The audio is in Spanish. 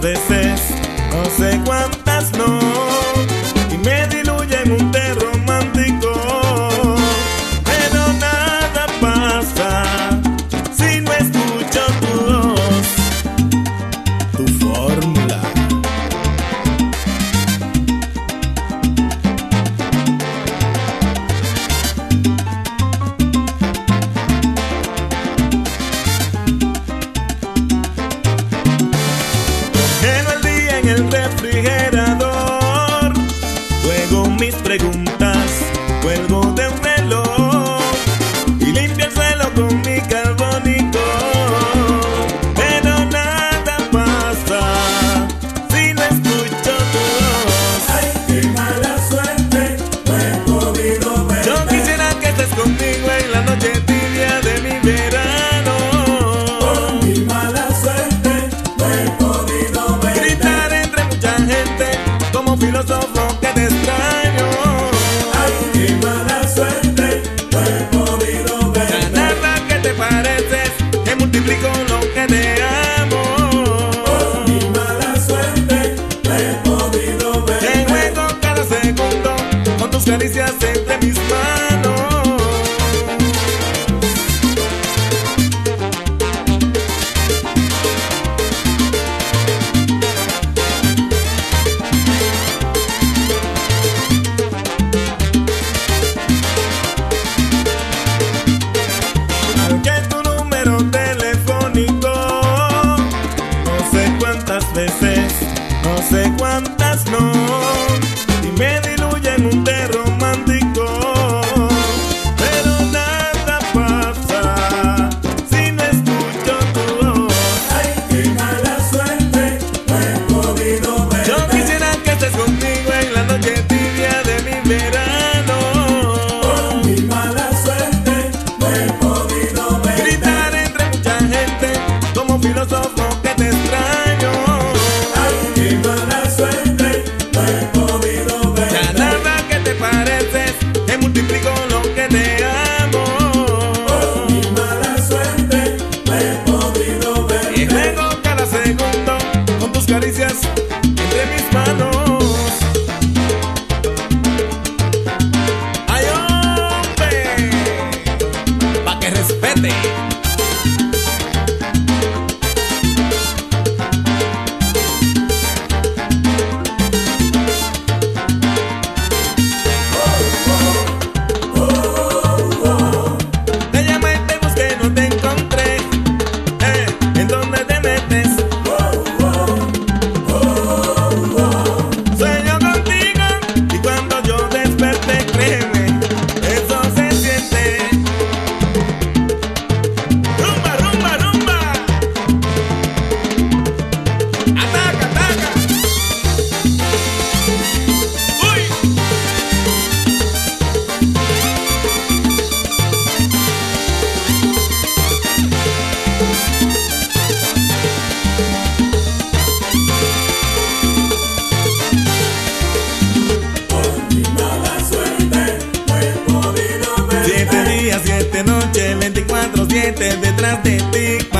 veces, no sé cuántas. mis preguntas. Cuelgo de un reloj y limpio el suelo con mi carbónico. Pero nada pasa si no escucho tu voz. Ay, qué mala suerte, no he podido verte. Yo quisiera que estés conmigo en la noche tibia de mi verano. Por mi mala suerte, no he podido verte. Gritar entre mucha gente como filósofo. No sé cuántas veces, no sé cuántas no, y me diluye en un terror. caricias entre mis manos. detrás de ti.